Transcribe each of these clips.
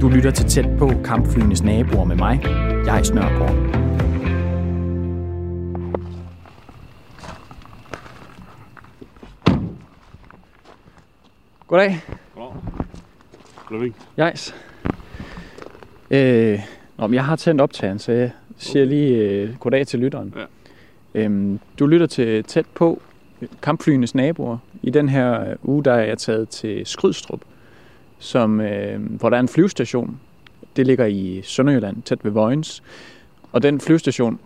Du lytter til tæt på kampflyenes naboer med mig, jeg Snørgaard. Goddag. Goddag. Jejs. Øh, nå, men jeg har tændt optageren, så jeg siger lige øh, goddag til lytteren. Ja. Øhm, du lytter til tæt på kampflyenes naboer. I den her øh, uge, der er jeg taget til Skrydstrup, som, øh, hvor der er en flyvestation. Det ligger i Sønderjylland, tæt ved Vojens. Og den flyvestation,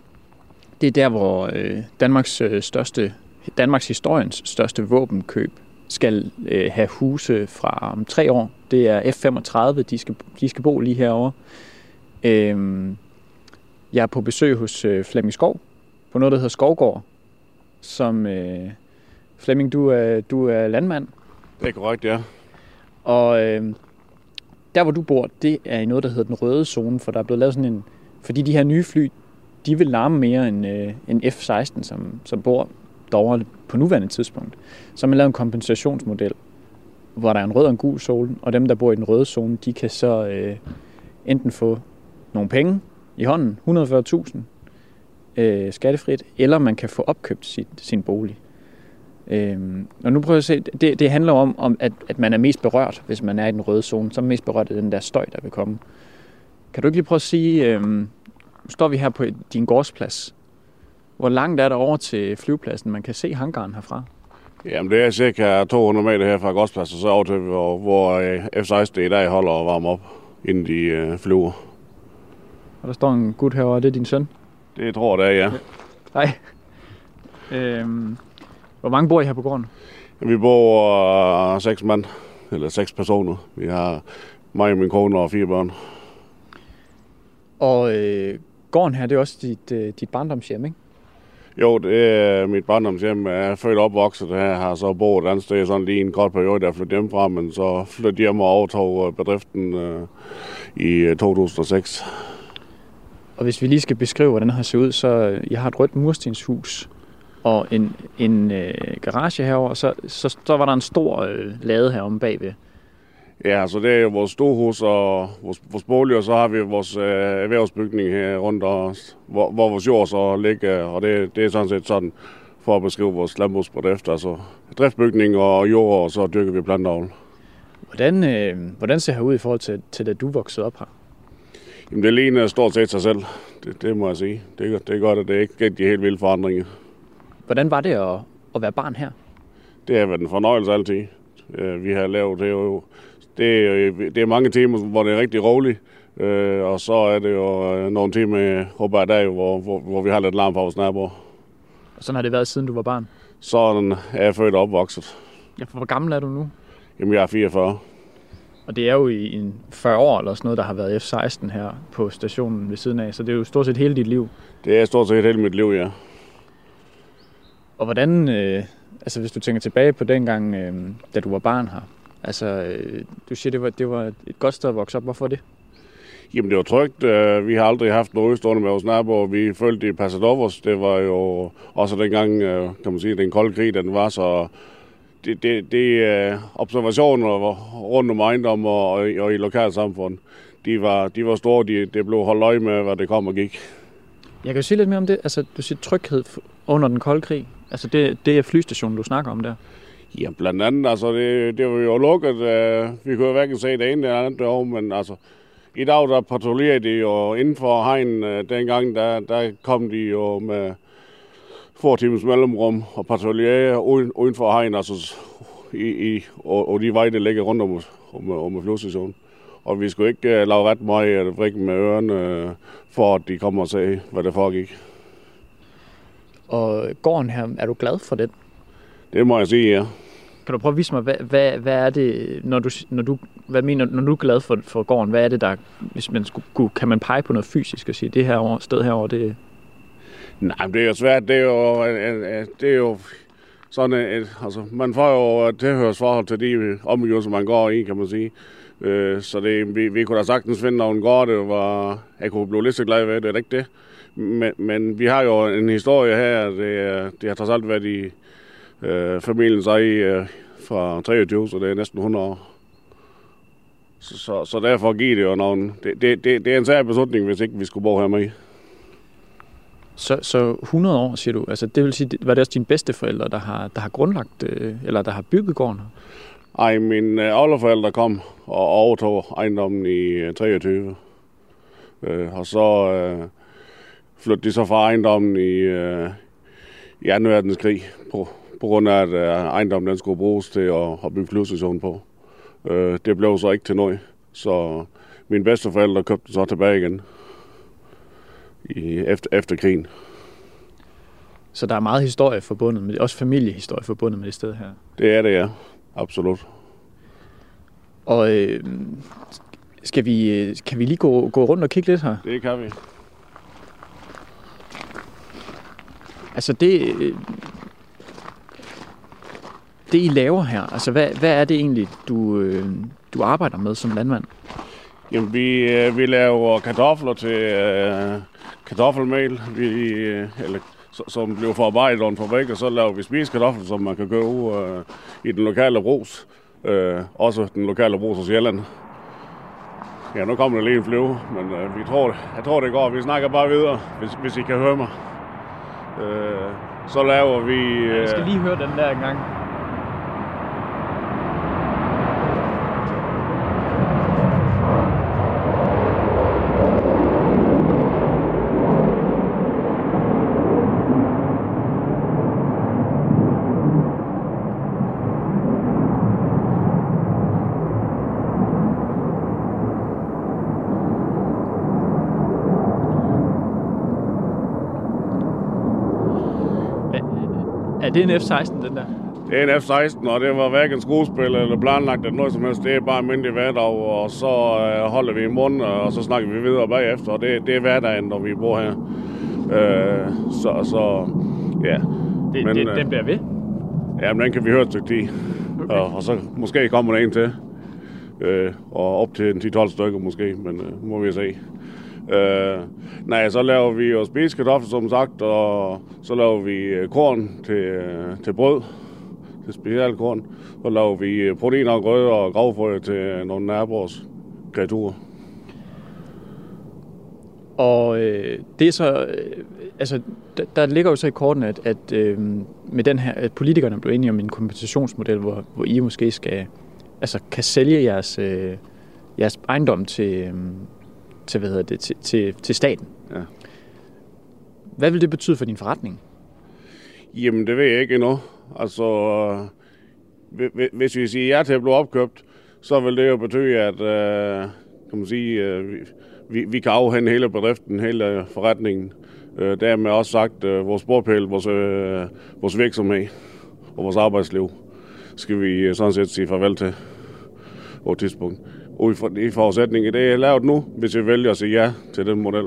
det er der, hvor øh, Danmarks øh, største, Danmarks historiens største våbenkøb skal øh, have huse fra om tre år. Det er F-35, de skal, de skal bo lige herovre. Øh, jeg er på besøg hos øh, Flemming Skov, på noget, der hedder Skovgård, som... Øh, Flemming, du er, du er landmand, Det er korrekt, ja. og øh, der, hvor du bor, det er i noget, der hedder den røde zone, for der er blevet lavet sådan en... Fordi de her nye fly, de vil larme mere end, øh, end F-16, som, som bor derovre på nuværende tidspunkt. Så man lavet en kompensationsmodel, hvor der er en rød og en gul zone, og dem, der bor i den røde zone, de kan så øh, enten få nogle penge i hånden, 140.000 øh, skattefrit, eller man kan få opkøbt sit, sin bolig. Øhm, og nu prøver jeg at se, det, det handler om, om at, at man er mest berørt, hvis man er i den røde zone. Så er man mest berørt af den der støj, der vil komme. Kan du ikke lige prøve at sige, øhm, står vi her på din gårdsplads. Hvor langt er der over til flyvepladsen? Man kan se hangaren herfra. Jamen, det er cirka 200 meter her fra Gårdsplads, og så over til, hvor, hvor øh, F-16 i dag holder og varmer op, inden de øh, flyver. Og der står en gut herovre, det er din søn. Det tror jeg, det er, ja. Nej. Øhm, hvor mange bor I her på gården? Vi bor øh, seks mand, eller seks personer. Vi har mig, min kone og fire børn. Og øh, gården her, det er også dit, øh, dit barndomshjem, ikke? Jo, det er mit barndomshjem. Jeg er født og opvokset her, har så boet et andet sted sådan lige en kort periode, der flyttede hjemmefra, men så flyttede hjem og overtog øh, bedriften øh, i øh, 2006. Og hvis vi lige skal beskrive, hvordan det har set ud, så øh, jeg har et rødt murstenshus og en, en øh, garage herover, så, så, så var der en stor øh, lade heromme bagved. Ja, så det er jo vores storhus og vores, vores bolig, og så har vi vores øh, erhvervsbygning her rundt os, hvor, hvor vores jord så ligger, og det, det er sådan set sådan for at beskrive vores landbrugsbedrift, altså driftsbygning og jord, og så dyrker vi plantavl. Hvordan, øh, hvordan ser det ud i forhold til, til da du voksede op her? Jamen det ligner stort set sig selv, det, det må jeg sige. Det, er- det er godt, at det ikke er de helt vilde forandringer. Hvordan var det at, at være barn her? Det har været en fornøjelse altid. Øh, Vi har lavet det jo, det er, det er mange timer, hvor det er rigtig roligt. Øh, og så er det jo øh, nogle timer, håber jeg, dag, hvor, hvor, hvor vi har lidt larm fra vores naboer. Og sådan har det været, siden du var barn. Sådan er jeg født og opvokset. Ja, for hvor gammel er du nu? Jamen, jeg er 44. Og det er jo i en 40 år eller sådan noget, der har været F-16 her på stationen ved siden af. Så det er jo stort set hele dit liv. Det er stort set hele mit liv, ja. Og hvordan, øh, altså hvis du tænker tilbage på dengang, øh, da du var barn her. Altså, øh, du siger, det var, det var et godt sted at vokse op. Hvorfor det? Jamen, det var trygt. Øh, Vi har aldrig haft noget udstående med vores naboer. Vi følte, det passede op os. Det var jo også dengang, øh, kan man sige, den kolde krig, den var så... Det, det, det øh, observationer rundt om ejendom og, og, i- lokalsamfund, de var, de var store. De, det blev holdt øje med, hvad det kom og gik. Jeg kan jo sige lidt mere om det. Altså, du siger tryghed under den kolde krig. Altså, det, det er flystationen, du snakker om der. Ja, blandt andet, altså, det, det var jo lukket. Øh, vi kunne jo hverken se det ene eller andet derovre, men altså, i dag, der patruljerede de jo inden for hegn. Øh, dengang, der, der kom de jo med få timers mellemrum og patruljerede uden, uden for hegn, altså i, i, og, og de veje, der ligger rundt om, om, om flyvestationen. Og vi skulle ikke uh, lave ret meget uh, vrikken med ørerne, uh, for at de kommer og se, hvad der foregik. Og gården her, er du glad for den? Det må jeg sige, ja. Kan du prøve at vise mig, hvad, hvad, hvad er det, når du, når du, hvad mener, når du er glad for, for gården, hvad er det, der, hvis man skulle, kan man pege på noget fysisk og sige, det her over, sted herovre, det, Nej, det er jo svært. Det er jo, øh, øh, det er jo sådan et, altså, man får jo tilhørsforhold til de omgivelser, man går i, kan man sige. Øh, så det, vi, vi kunne da sagtens finde nogle gårde, det var, jeg kunne blive lidt så glad ved det, er det ikke det? Men, men vi har jo en historie her, det, det har trods alt været i øh, familiens eje øh, fra 23, så det er næsten 100 år. Så, så, så derfor giver det jo nogen... Det, det, det, det er en særlig beslutning, hvis ikke vi skulle bo her med. Så, så 100 år, siger du. Altså, det vil sige, var det også dine bedsteforældre, der har, der har grundlagt, øh, eller der har bygget gården? Ej, mine øh, oldeforældre kom og overtog ejendommen i øh, 23. Øh, og så øh, flyttede de så fra ejendommen i, øh, i 2. verdenskrig, på, på grund af, at øh, ejendommen den skulle bruges til at, at bygge flyvestation på. Øh, det blev så ikke til noget, så mine bedsteforældre købte så tilbage igen i, efter, efter krigen. Så der er meget historie forbundet med det, også familiehistorie forbundet med det sted her. Det er det, ja. Absolut. Og øh, skal vi, øh, kan vi lige gå, gå rundt og kigge lidt her? Det kan vi. Altså det, øh, det I laver her, altså hvad, hvad er det egentlig, du, øh, du arbejder med som landmand? Jamen, vi, øh, vi laver kartofler til øh, kartoffelmel, vi, øh, eller, som bliver forarbejdet over en fabrik, og så laver vi spisekartofler, som man kan købe øh, i den lokale brus. Øh, også den lokale brus hos Sjælland. Ja, nu kommer der lige en flyve, men øh, vi tror, jeg tror, det går. Vi snakker bare videre, hvis, hvis I kan høre mig. Øh, så laver vi... Øh, Jeg skal lige høre den der en gang. Er det en F-16, den der? Det er en F-16, og det var hverken skuespil eller planlagt eller noget som helst. Det er bare almindelig hverdag, og så øh, holder vi i munden, og så snakker vi videre bagefter. Og det, det er hverdagen, når vi bor her. Øh, så, så ja. Det, Men, det, øh, den bliver ved. Ja, men den kan vi høre et stykke tid. Okay. Og, og så måske kommer der en til. Øh, og op til en 10-12 stykker måske, men øh, må vi se. Øh, nej, så laver vi jo spisekartofler, som sagt, og så laver vi øh, korn til, øh, til brød, til specialkorn. Så laver vi protein proteiner og grød og gravfrø til nogle nærborgs kreaturer. Og øh, det er så, øh, altså, der, der ligger jo så i korten, at, at øh, med den her, at politikerne blev enige om en kompensationsmodel, hvor, hvor I måske skal, altså kan sælge jeres, øh, jeres ejendom til, øh, til, hvad hedder det, til, til, til staten. Ja. Hvad vil det betyde for din forretning? Jamen, det ved jeg ikke endnu. Altså, øh, hvi- hvis vi siger ja til at blive opkøbt, så vil det jo betyde, at øh, kan man sige, øh, vi, vi, kan afhænde hele bedriften, hele forretningen. Øh, dermed også sagt, øh, vores bordpæl, vores, øh, vores virksomhed og vores arbejdsliv skal vi sådan set sige farvel til på et tidspunkt. Ud fra de forudsætninger, det er lavet nu, hvis vi vælger at sige ja til den model.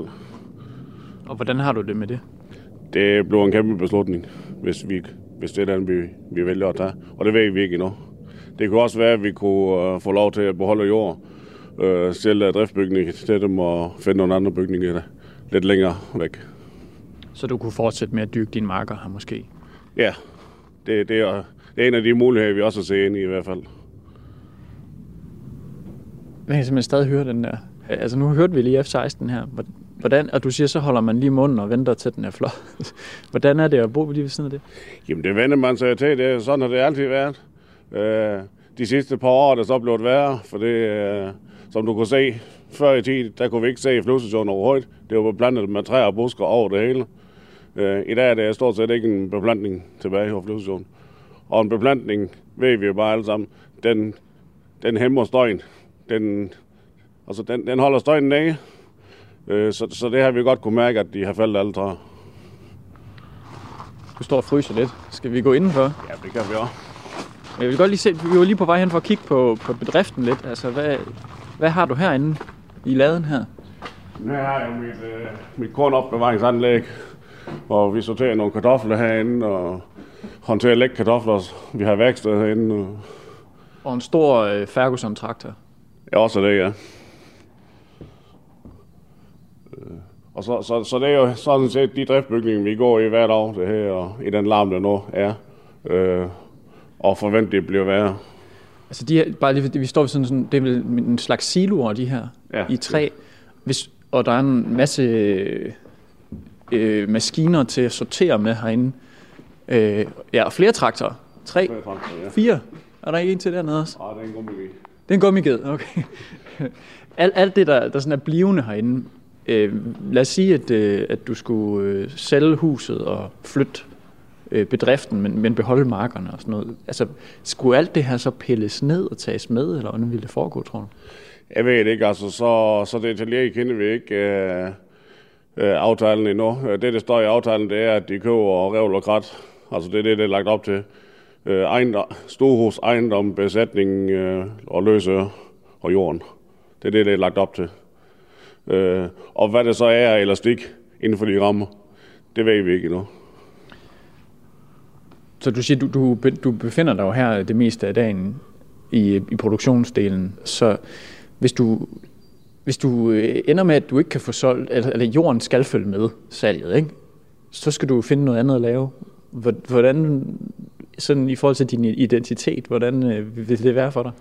Og hvordan har du det med det? Det bliver en kæmpe beslutning, hvis, vi, hvis det er den, vi, vi vælger at tage. Og det ved vi ikke endnu. Det kunne også være, at vi kunne uh, få lov til at beholde jord, uh, stille driftsbygninger til dem og finde nogle andre bygninger der, lidt længere væk. Så du kunne fortsætte med at dyrke dine marker her måske? Ja, det, det, er, det er en af de muligheder, vi også har set ind i i hvert fald. Man kan simpelthen stadig høre den der. Altså nu hørte vi lige F-16 her. Hvordan, og du siger, så holder man lige munden og venter til den er flot. Hvordan er det at bo lige ved siden af det? Jamen, det vender man sig til. Det, sådan har det altid været. Øh, de sidste par år er det så blevet værre, for det, øh, som du kunne se, før i tiden, der kunne vi ikke se flyvestationen overhovedet. Det var blandet med træer og busker over det hele. Øh, I dag er det stort set ikke en beplantning tilbage på flyvestationen. Og en beplantning, ved vi jo bare alle sammen, den, den hæmmer støjen. Den, altså den, den holder støjen nede. Øh, så, så det har vi godt kunne mærke, at de har faldet alle træer. Du står og fryser lidt. Skal vi gå indenfor? Ja, det kan vi også. Jeg vil godt lige se, vi var lige på vej hen for at kigge på, på bedriften lidt. Altså, hvad, hvad har du herinde i laden her? Nu har jeg mit, øh, mit kornopbevaringsanlæg, hvor vi sorterer nogle kartofler herinde og håndterer læk kartofler. Vi har værksted herinde. Og Og en stor øh, Ferguson-traktor. Ja, også det, ja. Øh, Og så, så, så det er jo sådan set de driftbygninger, vi går i hver dag, det her, og i den larm, der nu er. Øh, og forvente, det bliver værre. Altså de her, bare lige, vi står ved sådan, sådan, det er vel en slags siloer, de her, Ja. i træ. Hvis, og der er en masse øh, maskiner til at sortere med herinde. Øh, ja, og flere traktorer. Tre, Ja. fire. Er der ikke en til dernede også? Ah, det er en god. Det er en gummiged, okay. alt, alt det, der, der sådan er blivende herinde. Øh, lad os sige, at, øh, at du skulle øh, sælge huset og flytte øh, bedriften, men, men beholde markerne og sådan noget. Altså, skulle alt det her så pilles ned og tages med, eller hvordan ville det foregå, tror du? Jeg ved det ikke, altså så, så detaljeret kender vi ikke øh, øh, aftalen endnu. Det, der står i aftalen, det er, at de køber revl og krat. Altså det er det, det er lagt op til. Øh, ejendom, storhus, ejendom, besætning øh, og løse og jorden. Det er det, det er lagt op til. Øh, og hvad det så er af elastik inden for de rammer, det ved vi ikke endnu. Så du siger, du, du, du befinder dig jo her det meste af dagen i, i produktionsdelen, så hvis du, hvis du øh, ender med, at du ikke kan få solgt, eller, eller jorden skal følge med salget, ikke? så skal du finde noget andet at lave. Hvordan, sådan i forhold til din identitet, hvordan øh, vil det være for dig?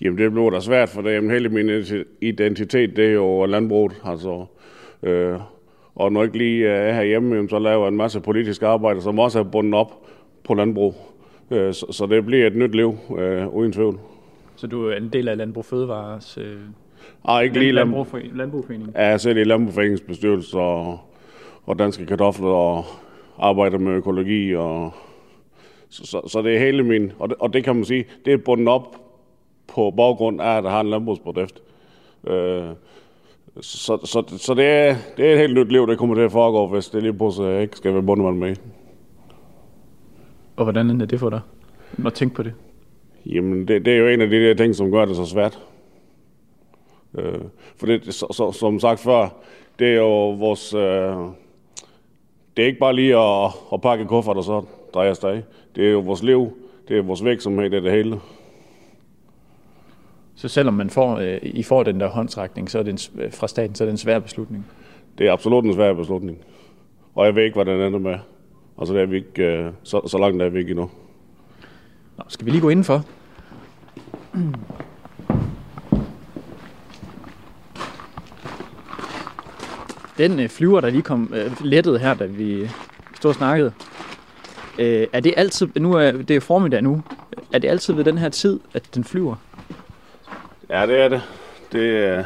Jamen det bliver da svært, for det, jamen, hele min identitet, det er jo landbruget. Altså, øh, og når jeg ikke lige er herhjemme, så laver jeg en masse politisk arbejde, som også er bundet op på landbrug. Øh, så, så det bliver et nyt liv, øh, uden tvivl. Så du er en del af Landbrug Fødevares øh, Ah, ikke lige landbrug. Landbrug, Landbrugforening. Ja, jeg sidder i Landbrugforeningens bestyrelse og, og Danske Kartofler og arbejder med økologi. Og, så, så, så det er hele min... Og det, og det kan man sige, det er bundet op på baggrund af, at der har en landbrugsprodukt. Øh, så, så, så det, er, det er et helt nyt liv, der kommer til at foregå, hvis det lige pludselig ikke skal være bundet med. Og hvordan er det for dig? At tænke på det. Jamen, det, det er jo en af de der ting, som gør det så svært. Øh, for det, så, så, som sagt før, det er jo vores... Øh, det er ikke bare lige at, at pakke kuffert og så dreje afsted. Det er jo vores liv, det er vores virksomhed, det er det hele. Så selvom man får, øh, I får den der håndsrækning så er det en, øh, fra staten, så er det en svær beslutning. Det er absolut en svær beslutning. Og jeg ved ikke, hvad den ender med. Altså, det er vi ikke, øh, så, så langt er vi ikke endnu. Nå, skal vi lige gå indenfor? Den øh, flyver, der lige kom øh, lettet her, da vi stod og snakkede, øh, er det altid, nu er det er formiddag nu, er det altid ved den her tid, at den flyver? Ja, det er det. Det er, jeg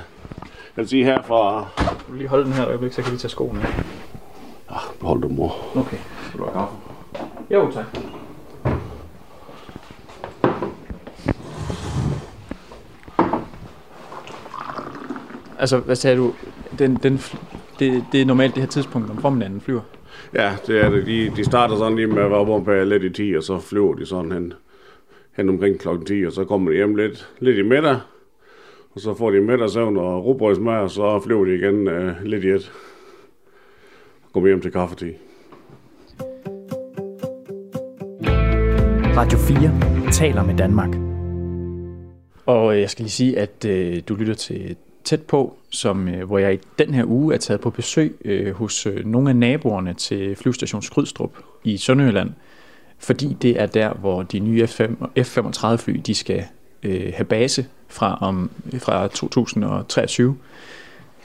vil sige her fra... Du lige holde den her øjeblik, så kan vi tage skoene af. Hold det, mor. Okay. Vil du have kaffe? Jo, tak. Altså, hvad sagde du? Den, den, det, det er normalt det her tidspunkt om formiddagen, flyver. Ja, det er det. De, de starter sådan lige med at være oppe lidt i 10, og så flyver de sådan hen, hen omkring klokken 10, og så kommer de hjem lidt, lidt i middag, og så får de middagssøvn og rugbrødsmad, og så flyver de igen øh, lidt i et. Kommer hjem til kaffetid. Radio 4 taler med Danmark. Og øh, jeg skal lige sige, at øh, du lytter til Tæt på, som, øh, hvor jeg i den her uge er taget på besøg øh, hos øh, nogle af naboerne til flyvestation Skrydstrup i Sønderjylland, fordi det er der, hvor de nye F-F35 fly, de skal øh, have base fra, om, fra 2023.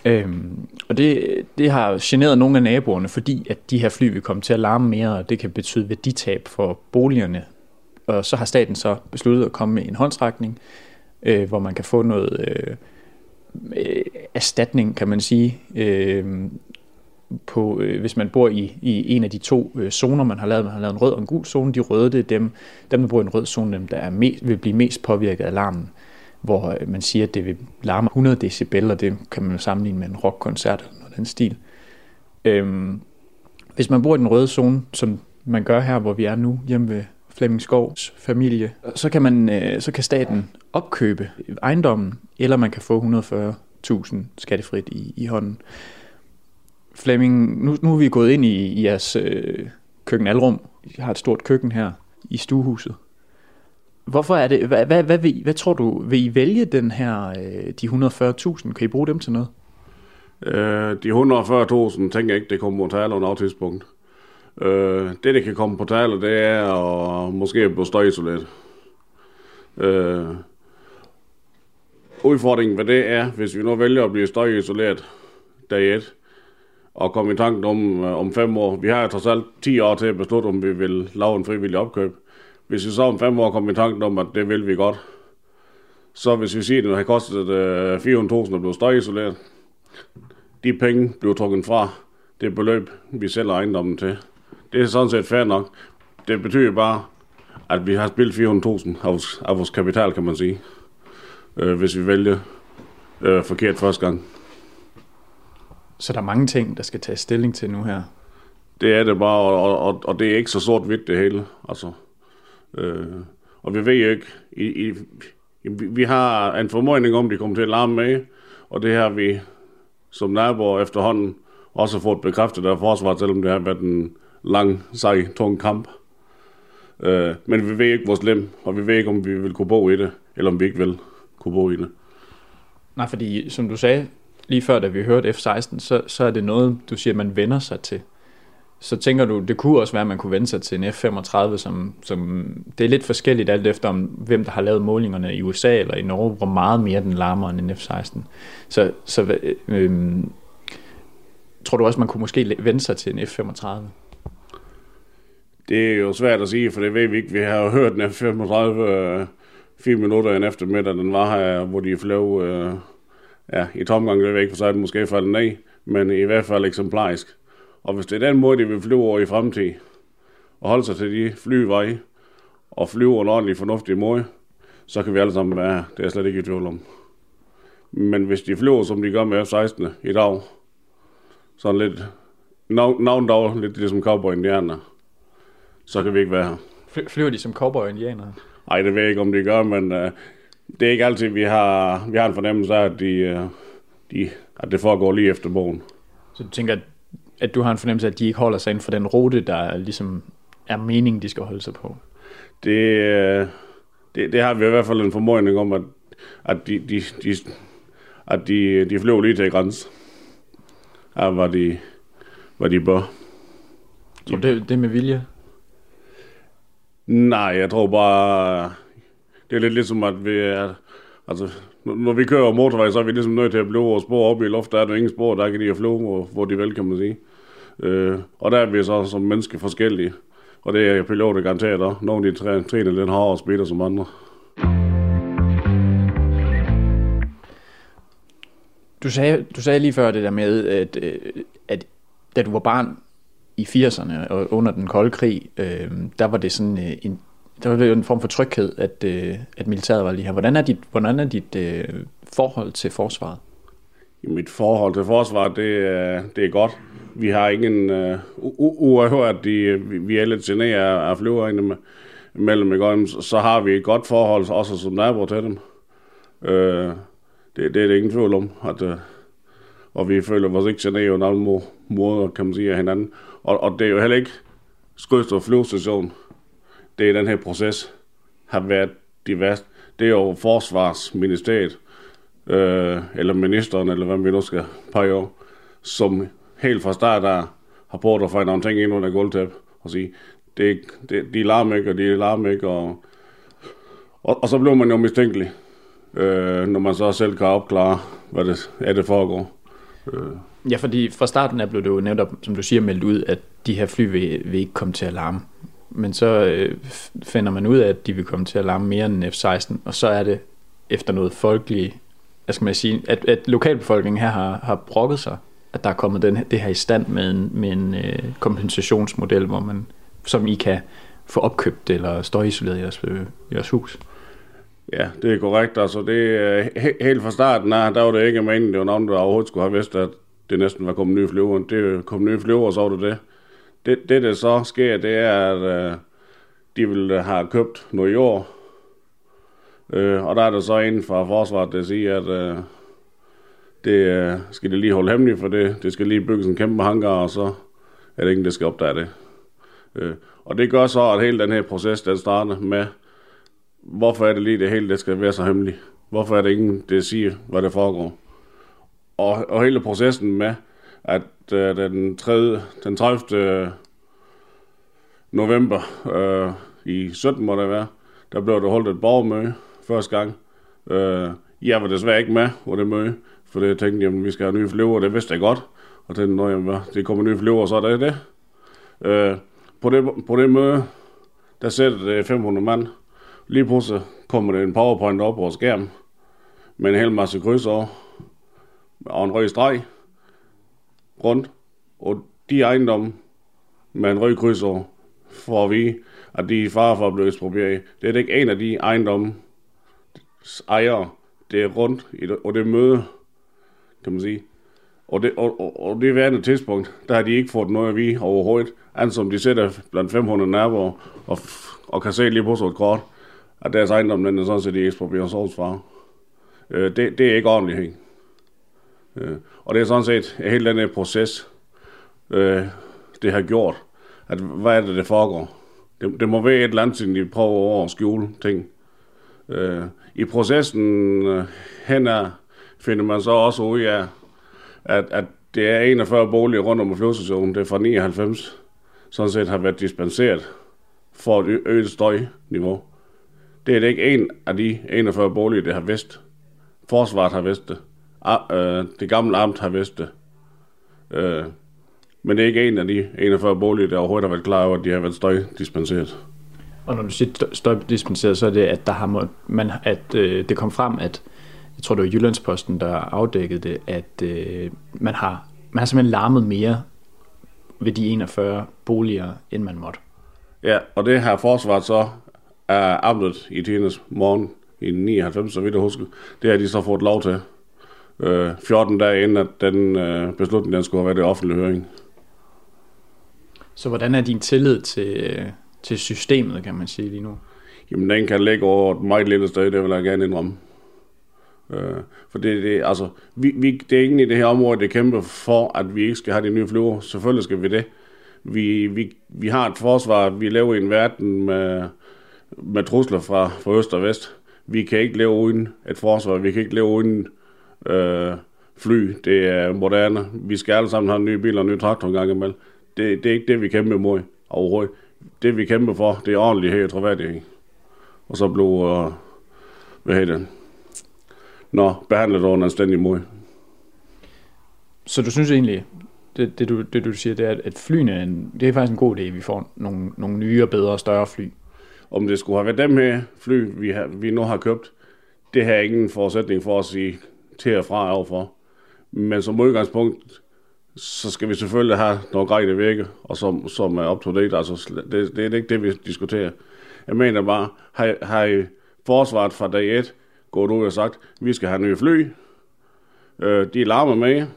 Øhm, og det, det har generet nogle af naboerne, fordi at de her fly vil komme til at larme mere, og det kan betyde værditab for boligerne. Og så har staten så besluttet at komme med en håndsrækning, øh, hvor man kan få noget øh, øh, erstatning, kan man sige, øh, på, øh, hvis man bor i, i en af de to øh, zoner, man har lavet. Man har lavet en rød og en gul zone. De røde, det er dem, dem der bor i en rød zone, dem der er mest, vil blive mest påvirket af larmen, hvor øh, man siger, at det vil larme 100 decibel, og det kan man sammenligne med en rockkoncert eller noget den stil. Øh, hvis man bor i den røde zone, som man gør her, hvor vi er nu, hjemme ved Flemming Skovs familie, så kan, man, øh, så kan staten opkøbe ejendommen, eller man kan få 140.000 skattefrit i, i hånden. Flemming, nu, nu er vi gået ind i, i jeres øh, køkkenalrum. I har et stort køkken her i stuehuset. Hvorfor er det, hvad, hvad, hvad, vil, hvad tror du, vil I vælge den her, øh, de 140.000? Kan I bruge dem til noget? Øh, de 140.000 tænker jeg ikke, det kommer til at tale om et tidspunkt. Øh, det, der kan komme på tale, det er at måske blive støjisoleret. Øh, udfordringen ved det er, hvis vi nu vælger at blive støjisoleret dag 1, og komme i tanken om, øh, om fem år. Vi har trods alt 10 år til at beslutte, om vi vil lave en frivillig opkøb. Hvis vi så om fem år kommer i tanken om, at det vil vi godt, så hvis vi siger, at det har kostet øh, 400.000 at blive støjisoleret, de penge bliver trukket fra det beløb, vi sælger ejendommen til. Det er sådan set fair nok. Det betyder bare, at vi har spildt 400.000 af vores, af vores kapital, kan man sige, øh, hvis vi vælger øh, forkert første gang. Så der er mange ting, der skal tage stilling til nu her. Det er det bare, og, og, og det er ikke så sort-hvidt det hele. Altså, øh, og vi ved ikke, i, i, vi har en formodning om, de kommer til at larme med, og det har vi som naboer efterhånden også fået bekræftet af forsvaret, selvom det har været en lang, sej, tung kamp. Øh, men vi ved ikke, vores lem, og vi ved ikke, om vi vil kunne bo i det, eller om vi ikke vil kunne bo i det. Nej, fordi som du sagde lige før, da vi hørte F-16, så, så er det noget, du siger, man vender sig til. Så tænker du, det kunne også være, at man kunne vende sig til en F-35, som, som det er lidt forskelligt alt efter, om hvem der har lavet målingerne i USA eller i Norge, hvor meget mere den larmer end en F-16. Så, så øh, øh, tror du også, man kunne måske vende sig til en F-35? Det er jo svært at sige, for det ved vi ikke. Vi har jo hørt den 35 øh, 4 minutter en eftermiddag, den var her, hvor de fløj øh, ja, i tomgang, det ved jeg ikke, for så er det måske faldet ned, men i hvert fald eksemplarisk. Og hvis det er den måde, de vil flyve over i fremtiden, og holde sig til de flyveje, og flyve en ordentlig fornuftig måde, så kan vi alle sammen være, det er jeg slet ikke i tvivl om. Men hvis de flyver, som de gør med F-16 i dag, sådan lidt, navn dog, lidt ligesom cowboy-indianer, så kan vi ikke være her. Flyver de som cowboy-indianere? Nej, det ved jeg ikke, om de gør, men uh, det er ikke altid, vi har, vi har en fornemmelse af, at, de, uh, de, at det foregår lige efter bogen. Så du tænker, at, at du har en fornemmelse af, at de ikke holder sig inden for den rute, der ligesom er meningen, de skal holde sig på? Det, uh, det, det har vi i hvert fald en formodning om, at, at de, de, de, at de, de flyver lige til grænsen af, hvad de, hvad de bør. Tror du, det, det med vilje? Nej, jeg tror bare, det er lidt ligesom, at vi er, altså, når vi kører motorvej, så er vi ligesom nødt til at blive vores spor op i luften. Der er der ingen spor, der kan de at flyve, hvor, hvor de vil, kan man sige. Øh, og der er vi så som mennesker forskellige. Og det er piloter garanteret også. Nogle af de træner lidt hårdere og som andre. Du sagde, du sagde lige før det der med, at, øh, at da du var barn i 80'erne og under den kolde krig, øh, der var det sådan øh, en, der var det en form for tryghed, at, øh, at militæret var lige her. Hvordan er dit, hvordan er dit øh, forhold til forsvaret? Mit forhold til forsvaret, det, øh, det er godt. Vi har ingen øh, uh, at de, vi er lidt generet af flyverne mellem, ikke? så har vi et godt forhold, også som nabo til dem. Øh, det, det er det ingen tvivl om. At, øh, og vi føler vores ikke generet på nogen måde, kan man sige, af hinanden. Og, og det er jo heller ikke Skrydstrup flyvestation. Det er den her proces, har været de værste. Det er jo forsvarsministeriet, øh, eller ministeren, eller hvad vi nu skal pege over, som helt fra start af har prøvet at finde nogle ting ind under gulvtæp og sige, det, det, de larmer ikke, og de larmer ikke, og, og, og så bliver man jo mistænkelig, øh, når man så selv kan opklare, hvad det er, det foregår. Øh. Ja, fordi fra starten af blev det jo netop, som du siger, meldt ud, at de her fly vil, vil ikke komme til at larme. Men så øh, finder man ud af, at de vil komme til at larme mere end F-16, og så er det efter noget folkeligt, hvad skal man sige, at, at lokalbefolkningen her har, har brokket sig, at der er kommet den, det her i stand med en, med en øh, kompensationsmodel, hvor man, som I kan få opkøbt eller støjisoleret i jeres, øh, jeres hus. Ja, det er korrekt. Altså, det he- helt fra starten af, der var det ikke meningen, det var nogen, der overhovedet skulle have vidst, at det næsten var kommet nye flyver. Det kom nye flyver, så var det det. Det, det der så sker, det er, at øh, de vil øh, have købt noget jord. Øh, og der er der så en fra forsvaret, der siger, at øh, det øh, skal de lige holde hemmeligt for det. Det skal lige bygges en kæmpe hangar, og så er det ingen, der skal opdage det. Øh, og det gør så, at hele den her proces, den starter med, hvorfor er det lige det hele, det skal være så hemmeligt? Hvorfor er det ingen, der siger, hvad der foregår? Og, og hele processen med, at øh, den, 3, den 30. Øh, november øh, i 17 må det være, der blev der holdt et borgermøde første gang. Øh, jeg var desværre ikke med på det møde, for det tænkte at vi skal have nye flyver, det vidste jeg godt. Og tænkte, når jamen, det kommer nye flyver, så er det det. Øh, på det. På det møde, der sætter det 500 mand. Lige pludselig kommer der en powerpoint op på skærm med en hel masse over og en rød streg rundt. Og de ejendomme med en rød over får vi, at de er far for at blive eksproprieret. Det er ikke en af de ejendomme ejere, det er rundt, i og det møde, kan man sige. Og det, og, og, og det værende tidspunkt, der har de ikke fået noget at vi overhovedet, andet som de sætter blandt 500 naboer, og, og kan se lige på så et kort, at deres ejendom, den er sådan set i ekspropriationsfare. Øh, det, det er ikke ordentligt. Øh, og det er sådan set hele den her proces, øh, det har gjort, at hvad er det, det foregår? Det, det må være et eller andet, siden de prøver over at skjule ting. Øh, I processen øh, hen finder man så også ud af, at, at det er 41 boliger rundt om flyvestationen, det er fra 99, sådan set har været dispenseret for et øget støjniveau. Det er det ikke en af de 41 boliger, der har vidst. Forsvaret har vidst det. Øh, det gamle amt har vidst det. Øh, men det er ikke en af de 41 boliger, der overhovedet har været klar over, at de har været støjdispenseret. Og når du siger støjdispenseret, så er det, at, der har må, man, at øh, det kom frem, at jeg tror, det var Jyllandsposten, der afdækkede det, at øh, man, har, man har simpelthen larmet mere ved de 41 boliger, end man måtte. Ja, og det her forsvaret så er amtet i tidernes morgen i 99, så vidt jeg husker. Det har de så fået lov til. Øh, 14 dage inden, at den øh, beslutning den skulle have været i offentlig høring. Så hvordan er din tillid til, til systemet, kan man sige lige nu? Jamen, den kan ligge over et meget lille sted, det vil jeg gerne indrømme. Øh, for det, det, altså, vi, vi, det er ingen i det her område, det kæmper for, at vi ikke skal have de nye flyver. Selvfølgelig skal vi det. Vi, vi, vi har et forsvar, vi lever i en verden med, med trusler fra, fra øst og vest. Vi kan ikke leve uden et forsvar, vi kan ikke leve uden øh, fly. Det er moderne. Vi skal alle sammen have nye biler og nye traktorer en gang imellem. Det, det er ikke det, vi kæmper imod overhovedet. Det, vi kæmper for, det er ordentlighed og troværdighed. Og så blev, øh, hvad hedder det, når behandlet under en anstændig måde. Så du synes egentlig, det, det, du, det du siger, det er, at flyene er en, det er faktisk en god idé, at vi får nogle, nogle nye og bedre og større fly. Om det skulle have været dem her fly, vi, har, vi nu har købt, det har ingen forudsætning for at sige til og fra overfor. Men som udgangspunkt, så skal vi selvfølgelig have noget der vægge, og som, som er up to date. Altså, det, det er ikke det, vi diskuterer. Jeg mener bare, har, har I forsvaret fra dag 1 gået ud og sagt, vi skal have nye fly. Øh, de larmer med.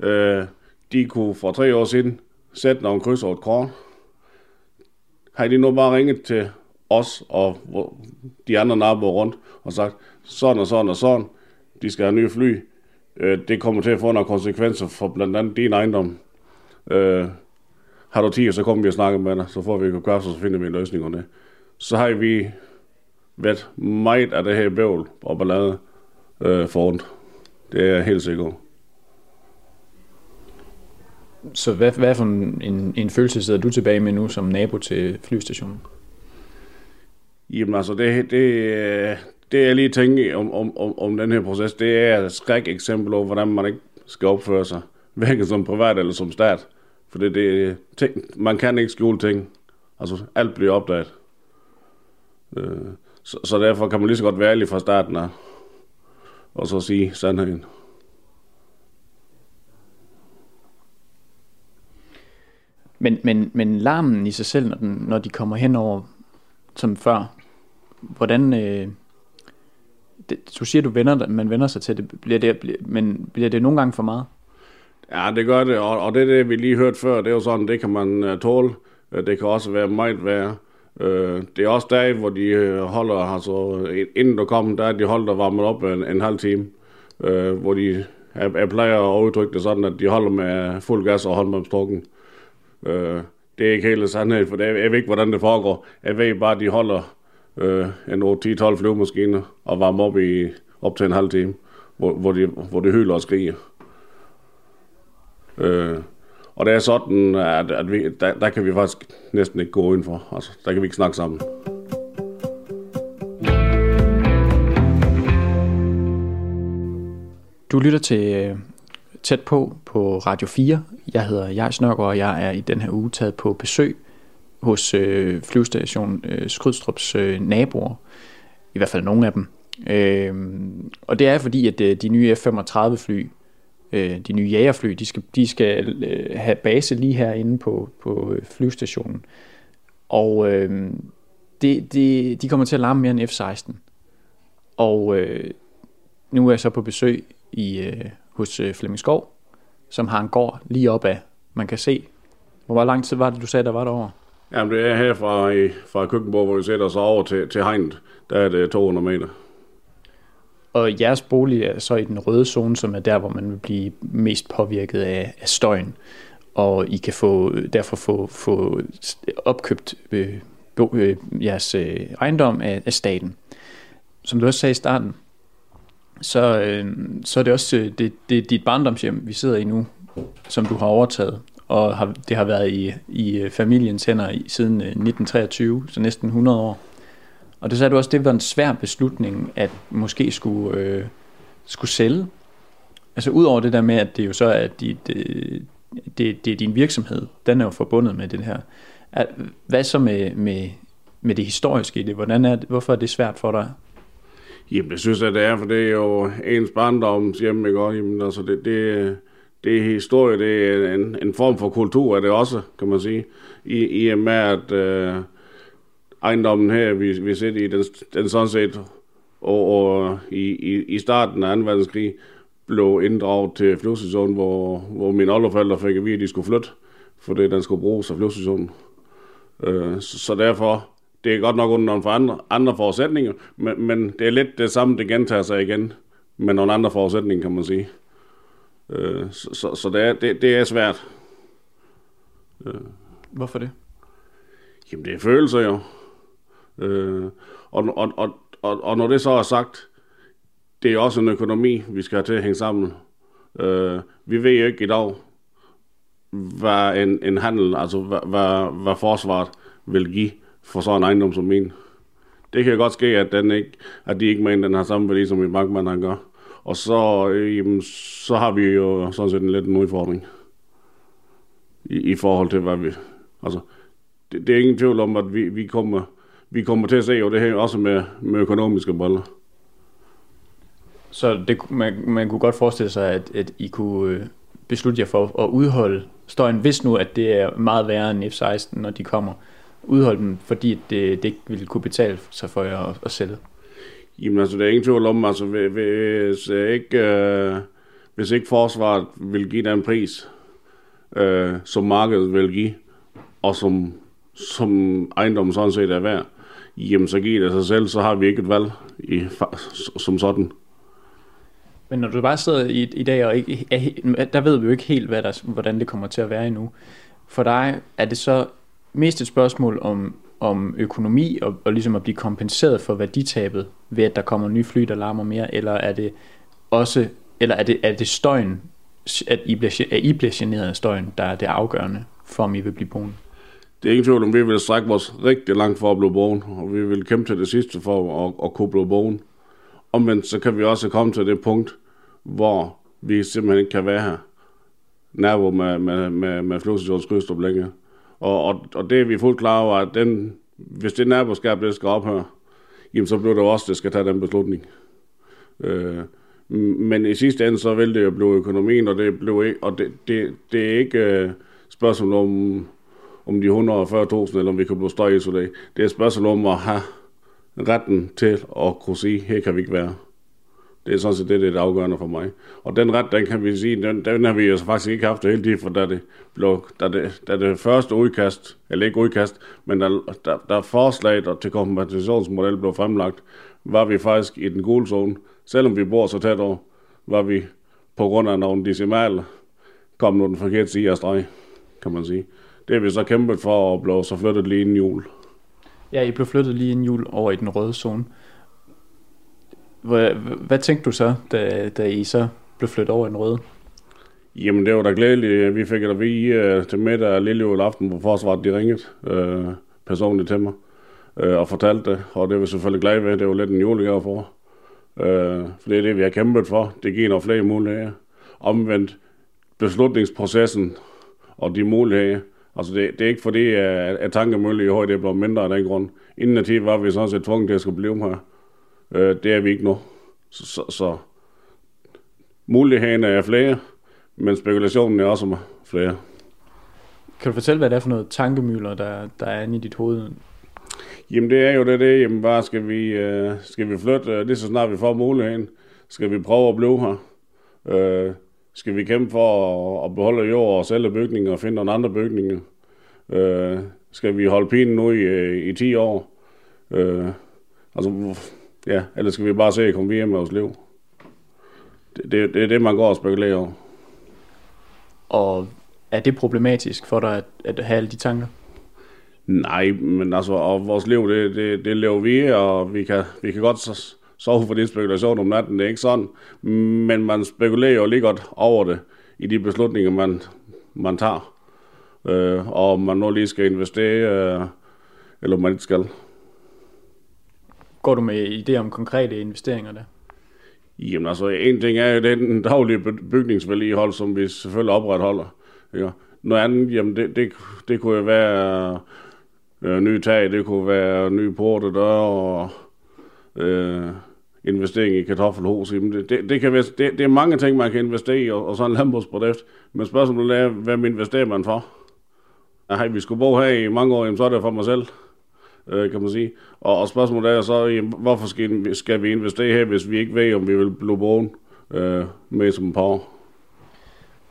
Øh, de kunne for tre år siden sætte nogle kryds over et kort. Har de nu bare ringet til os og de andre naboer rundt og sagt, sådan og sådan og sådan, de skal have nye fly. Øh, det kommer til at få nogle konsekvenser for blandt andet din ejendom. Øh, har du tid, så kommer vi og snakker med dig, så får vi et kaffe, så finder vi en løsning om det. Så har vi været meget af det her bøvl og ballade øh, foran. Det er jeg helt sikker Så hvad, hvad for en, en, en følelse sidder du tilbage med nu som nabo til flystationen? Jamen altså, det, det, det jeg lige tænker om, om, om, om den her proces, det er et skræk eksempel over, hvordan man ikke skal opføre sig, hverken som privat eller som stat. For det, det ting, man kan ikke skjule ting. Altså, alt bliver opdaget. Øh, så, så derfor kan man lige så godt være ærlig fra starten af, og så sige sandheden. Men, men, men larmen i sig selv, når, den, når de kommer hen over som før, hvordan... Øh, det, du siger, du vender, man vender sig til det, bliver det bliver, men bliver det nogle gange for meget? Ja, det gør det, og, og det det, vi lige hørte før, det er jo sådan, det kan man uh, tåle. Øh, det kan også være meget værre. Uh, det er også dage, hvor de holder, altså inden du kommer, der er de holder varmet op en, en halv time, uh, hvor de, jeg, jeg plejer at udtrykke det sådan, at de holder med fuld gas og holder. Uh, det er ikke helt sandheden, for det, jeg ved ikke, hvordan det foregår. Jeg ved bare, at de holder øh, en 8-10-12 flyvemaskiner og varme op i op til en halv time, hvor, hvor, de, hvor de hyler og skriger. Øh, og det er sådan, at, at vi, der, der kan vi faktisk næsten ikke gå indenfor. Altså, der kan vi ikke snakke sammen. Du lytter til øh, tæt på på Radio 4. Jeg hedder Jais Nørgaard, og jeg er i den her uge taget på besøg hos øh, flyvestation øh, Skrydstrups øh, naboer. I hvert fald nogle af dem. Øh, og det er fordi, at øh, de nye F-35 fly, øh, de nye jagerfly, de skal, de skal øh, have base lige herinde på, på øh, flyvestationen. Og øh, det, det, de kommer til at larme mere end F-16. Og øh, nu er jeg så på besøg i, øh, hos øh, Flemming Skov, som har en gård lige op af. Man kan se, hvor lang tid var det, du sagde, der var derovre? Jamen, det er her fra, fra køkkenborg, hvor vi sætter os over til, til hegnet. Der er det 200 meter. Og jeres bolig er så i den røde zone, som er der, hvor man vil blive mest påvirket af, af støjen. Og I kan få, derfor få, få opkøbt øh, bo, øh, jeres øh, ejendom af, af staten. Som du også sagde i starten, så, øh, så er det også øh, det, det, dit barndomshjem, vi sidder i nu, som du har overtaget. Og har, det har været i, i øh, familiens hænder i, siden øh, 1923, så næsten 100 år. Og det sagde du også, det var en svær beslutning, at måske skulle, øh, skulle sælge. Altså udover det der med, at det jo så er dit, det, det, det er din virksomhed, den er jo forbundet med det her. At, Hvad så med, med, med det historiske i det? Hvordan er det, hvorfor er det svært for dig? Jamen, det synes jeg, det er, for det er jo ens barndoms hjem, ikke? Jamen, altså, det, det, det er historie, det er en, en form for kultur, er det også, kan man sige. I, i og med, at øh, ejendommen her, vi, vi sidder i, den, den sådan set, og, og i, i, i starten af 2. verdenskrig, blev inddraget til flyvestationen, hvor, hvor mine oldeforældre fik at vide, at de skulle flytte, fordi den skulle bruges af flyvestationen. Øh, så, så derfor, det er godt nok under nogle for andre, andre forudsætninger, men, men det er lidt det samme, det gentager sig igen, med nogle andre forudsætninger, kan man sige. Øh, så, så, så det, er, det, det er svært. Øh. Hvorfor det? Jamen, det er følelser jo. Øh, og, og, og, og, og når det så er sagt, det er også en økonomi, vi skal have til at hænge sammen. Øh, vi ved jo ikke i dag, hvad en, en handel, altså hvad, hvad, hvad forsvaret vil give for sådan en ejendom som min. Det kan godt ske, at, den ikke, at de ikke mener, den har samme værdi, som en bankmand han gør. Og så, øh, jamen, så har vi jo sådan set en lidt en udfordring i, i forhold til, hvad vi... Altså, det, det er ingen tvivl om, at vi, vi kommer vi kommer til at se jo det her også med, med økonomiske briller. Så det, man, man kunne godt forestille sig, at, at I kunne øh, beslutte jer for at udholde støjen, hvis nu, at det er meget værre end F-16, når de kommer. Udholde dem, fordi det, det ikke ville kunne betale sig for jer at, at sælge. Jamen altså, det er ingen tvivl om, altså, hvis øh, ikke, øh, hvis ikke forsvaret vil give den pris, øh, som markedet vil give, og som, som ejendommen sådan set er værd, jamen så giver det sig selv, så har vi ikke et valg i, som sådan. Men når du bare sidder i, i dag, og ikke, er, der ved vi jo ikke helt, hvad der, hvordan det kommer til at være endnu. For dig er det så mest et spørgsmål om, om økonomi, og, og ligesom at blive kompenseret for værditabet, ved at der kommer nye fly, der larmer mere, eller er det også, eller er det, er det støjen, at I, bliver, at I bliver generet af støjen, der er det afgørende for, om I vil blive boende? det er ingen tvivl om, vi vil strække vores rigtig langt for at blive boende, og vi vil kæmpe til det sidste for at, at kunne blive boende. Omvendt så kan vi også komme til det punkt, hvor vi simpelthen ikke kan være her nærmere med, med, med, med Flugsesjons Krydstrup længere. Og, og, og det er vi fuldt klar over, at den, hvis det naboskab, det skal ophøre, jamen så bliver det også, det skal tage den beslutning. Øh, men i sidste ende, så vil det jo blive økonomien, og det, blev, og det, det, det er ikke øh, spørgsmål om, om de 140.000, eller om vi kan blive støjisoleret. Det er et spørgsmål om at have retten til at kunne sige, her kan vi ikke være. Det er sådan set det, det er det afgørende for mig. Og den ret, den kan vi sige, den, den har vi jo faktisk ikke haft hele tiden, for da det, blev, da det, da det første udkast, eller ikke udkast, men da, da, da forslaget til kompensationsmodel blev fremlagt, var vi faktisk i den gule zone. Selvom vi bor så tæt over, var vi på grund af nogle decimaler kom nu den forkerte side af streg, kan man sige. Det har vi så kæmpet for at blive så flyttet lige inden jul. Ja, I blev flyttet lige inden jul over i den røde zone. Hvad, hvad tænkte du så, da, da I så blev flyttet over i den røde? Jamen, det var da glædeligt. Vi fik at vide uh, til middag lille aften på forsvaret, de ringede uh, personligt til mig uh, og fortalte det, og det var vi selvfølgelig glad ved. Det var lidt en julegave for. Uh, for det er det, vi har kæmpet for. Det giver nogle flere muligheder. Omvendt beslutningsprocessen og de muligheder. Altså, det, det er ikke fordi, at, at tankemølle i højde er blevet mindre af den grund. Inden af tid var vi sådan set tvunget til at skulle blive her. Uh, det er vi ikke nu. Så, så, så mulighederne er flere, men spekulationen er også flere. Kan du fortælle, hvad det er for noget tankemøller, der, der er inde i dit hoved? Jamen det er jo det, det. Jamen bare skal vi, uh, skal vi flytte, uh, lige så snart vi får muligheden. Skal vi prøve at blive her? Uh, skal vi kæmpe for at, at beholde jord og sælge bygninger og finde nogle andre bygninger? Uh, skal vi holde pinen nu i, i 10 år? Uh, altså, ja, eller skal vi bare se at komme videre med vores liv? Det, det, det er det, man går og spekulerer over. Og er det problematisk for dig at, at have alle de tanker? Nej, men altså, og vores liv, det, det, det lever vi, og vi kan, vi kan godt sove for din spekulation om natten, det er ikke sådan. Men man spekulerer jo lige godt over det, i de beslutninger, man, man tager. Øh, og man nu lige skal investere, øh, eller man ikke skal. Går du med idé om konkrete investeringer der? Jamen altså, en ting er jo den daglige bygningsvedligehold, som vi selvfølgelig opretholder. Ja. Noget andet, jamen det, det, det kunne jo være øh, nye tag, det kunne være nye porte døre og øh, investering i kartoffelhus. Jamen det, det, det, kan være, det, det, er mange ting, man kan investere i, og, og sådan en landbrugsprodukt. Men spørgsmålet er, hvem investerer man for? Nej, vi skulle bo her i mange år, jamen, så er det for mig selv øh, kan man sige. Og, og spørgsmålet er så, jamen, hvorfor skal, skal vi investere her, hvis vi ikke ved, om vi vil blive bogen øh, med som par?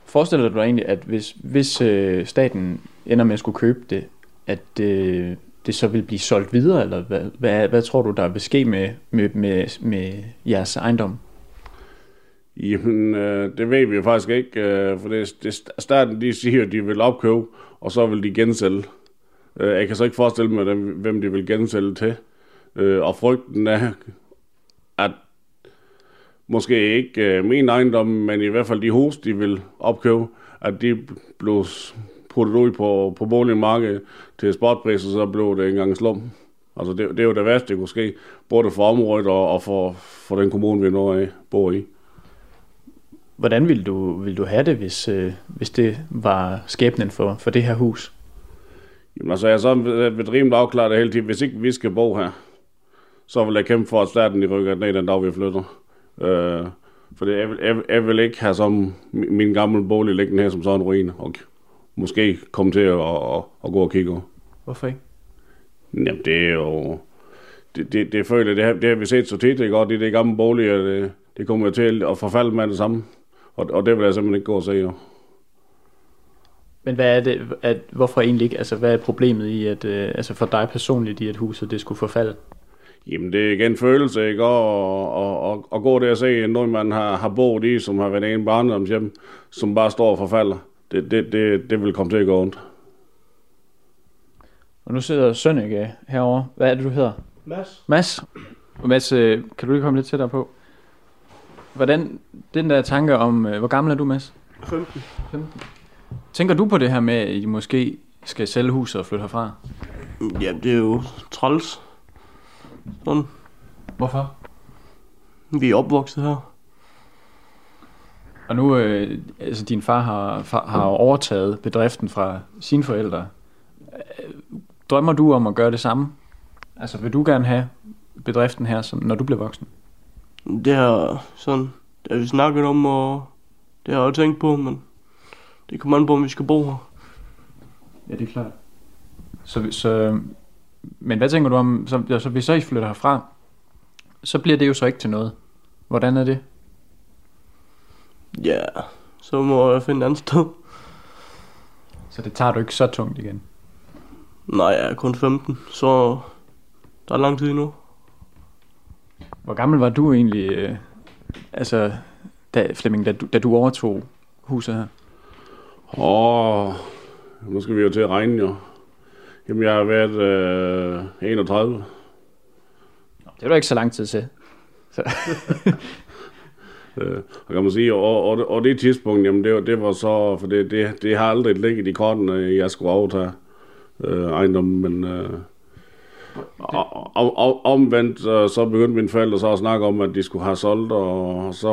Forestiller du dig egentlig, at hvis, hvis øh, staten ender med at skulle købe det, at øh, det så vil blive solgt videre, eller hvad, hvad, hvad tror du, der vil ske med, med, med, med jeres ejendom? Jamen, øh, det ved vi jo faktisk ikke, øh, for det, det, staten de siger, at de vil opkøbe, og så vil de gensælge. Øh, jeg kan så ikke forestille mig, hvem de vil gensælge til. Øh, og frygten er, at måske ikke øh, min ejendom, men i hvert fald de hus, de vil opkøbe, at de blev puttet ud på, på boligmarkedet til spotpriser, så blev det engang slum. Altså det, det er jo det værste, det kunne ske, både for området og, og for, for den kommune, vi nu er, bor i. Hvordan ville du, ville du have det, hvis, øh, hvis det var skæbnen for, for det her hus? Jamen altså, jeg er så rimelig afklaret hele tiden. Hvis ikke vi skal bo her, så vil jeg kæmpe for, at staten i rykker ned den dag, vi flytter. Øh, for det, jeg, vil, jeg, jeg vil ikke have som min gamle bolig liggende her som sådan en ruin, og måske komme til at, at, at gå og kigge Hvorfor ikke? Jamen, det er jo... Det, det, det føler det har, det har vi set så tit, ikke? Og det, det gamle boliger, det, det kommer til at forfalde med det samme. Og, og det vil jeg simpelthen ikke gå og se, jo. Men hvad er det, at, hvorfor egentlig ikke, altså hvad er problemet i, at, øh, altså for dig personligt i, at huset det skulle forfalde? Jamen det er igen følelse, ikke? Og, og, og, og gå der og se noget, man har, har boet i, som har været en barndomshjem, som bare står og forfalder. Det, det, det, det vil komme til at gå ondt. Og nu sidder Sønneke herovre. Hvad er det, du hedder? Mads. Mads. Mads, øh, kan du lige komme lidt tættere på? Hvordan, den der tanke om, øh, hvor gammel er du, Mads? 15. 15. Tænker du på det her med, at I måske skal sælge huset og flytte herfra? Ja, det er jo træls. Sådan. Hvorfor? Vi er opvokset her. Og nu, øh, altså din far har, far, har overtaget bedriften fra sine forældre. Drømmer du om at gøre det samme? Altså vil du gerne have bedriften her, som, når du bliver voksen? Det har sådan, det har vi snakket om, og det har jeg tænkt på, men det kommer an på, om vi skal bo her. Ja, det er klart. Så, så, men hvad tænker du om, så, altså, hvis så I flytter herfra, så bliver det jo så ikke til noget. Hvordan er det? Ja, så må jeg finde et andet sted. Så det tager du ikke så tungt igen? Nej, jeg er kun 15, så der er lang tid endnu. Hvor gammel var du egentlig, øh, altså, da, Flemming, da du, da du overtog huset her? Åh, nu skal vi jo til at regne jo. Jamen, jeg har været øh, 31. Det er da ikke så lang tid til. Så. Øh, og kan man sige, og, og, og det tidspunkt, jamen det, var- det var så, for det, det, det har aldrig ligget i kortene, jeg skulle overtage øh, ejendommen, men øh, og, og, og, omvendt, øh, så begyndte mine forældre så at snakke om, at de skulle have solgt, og så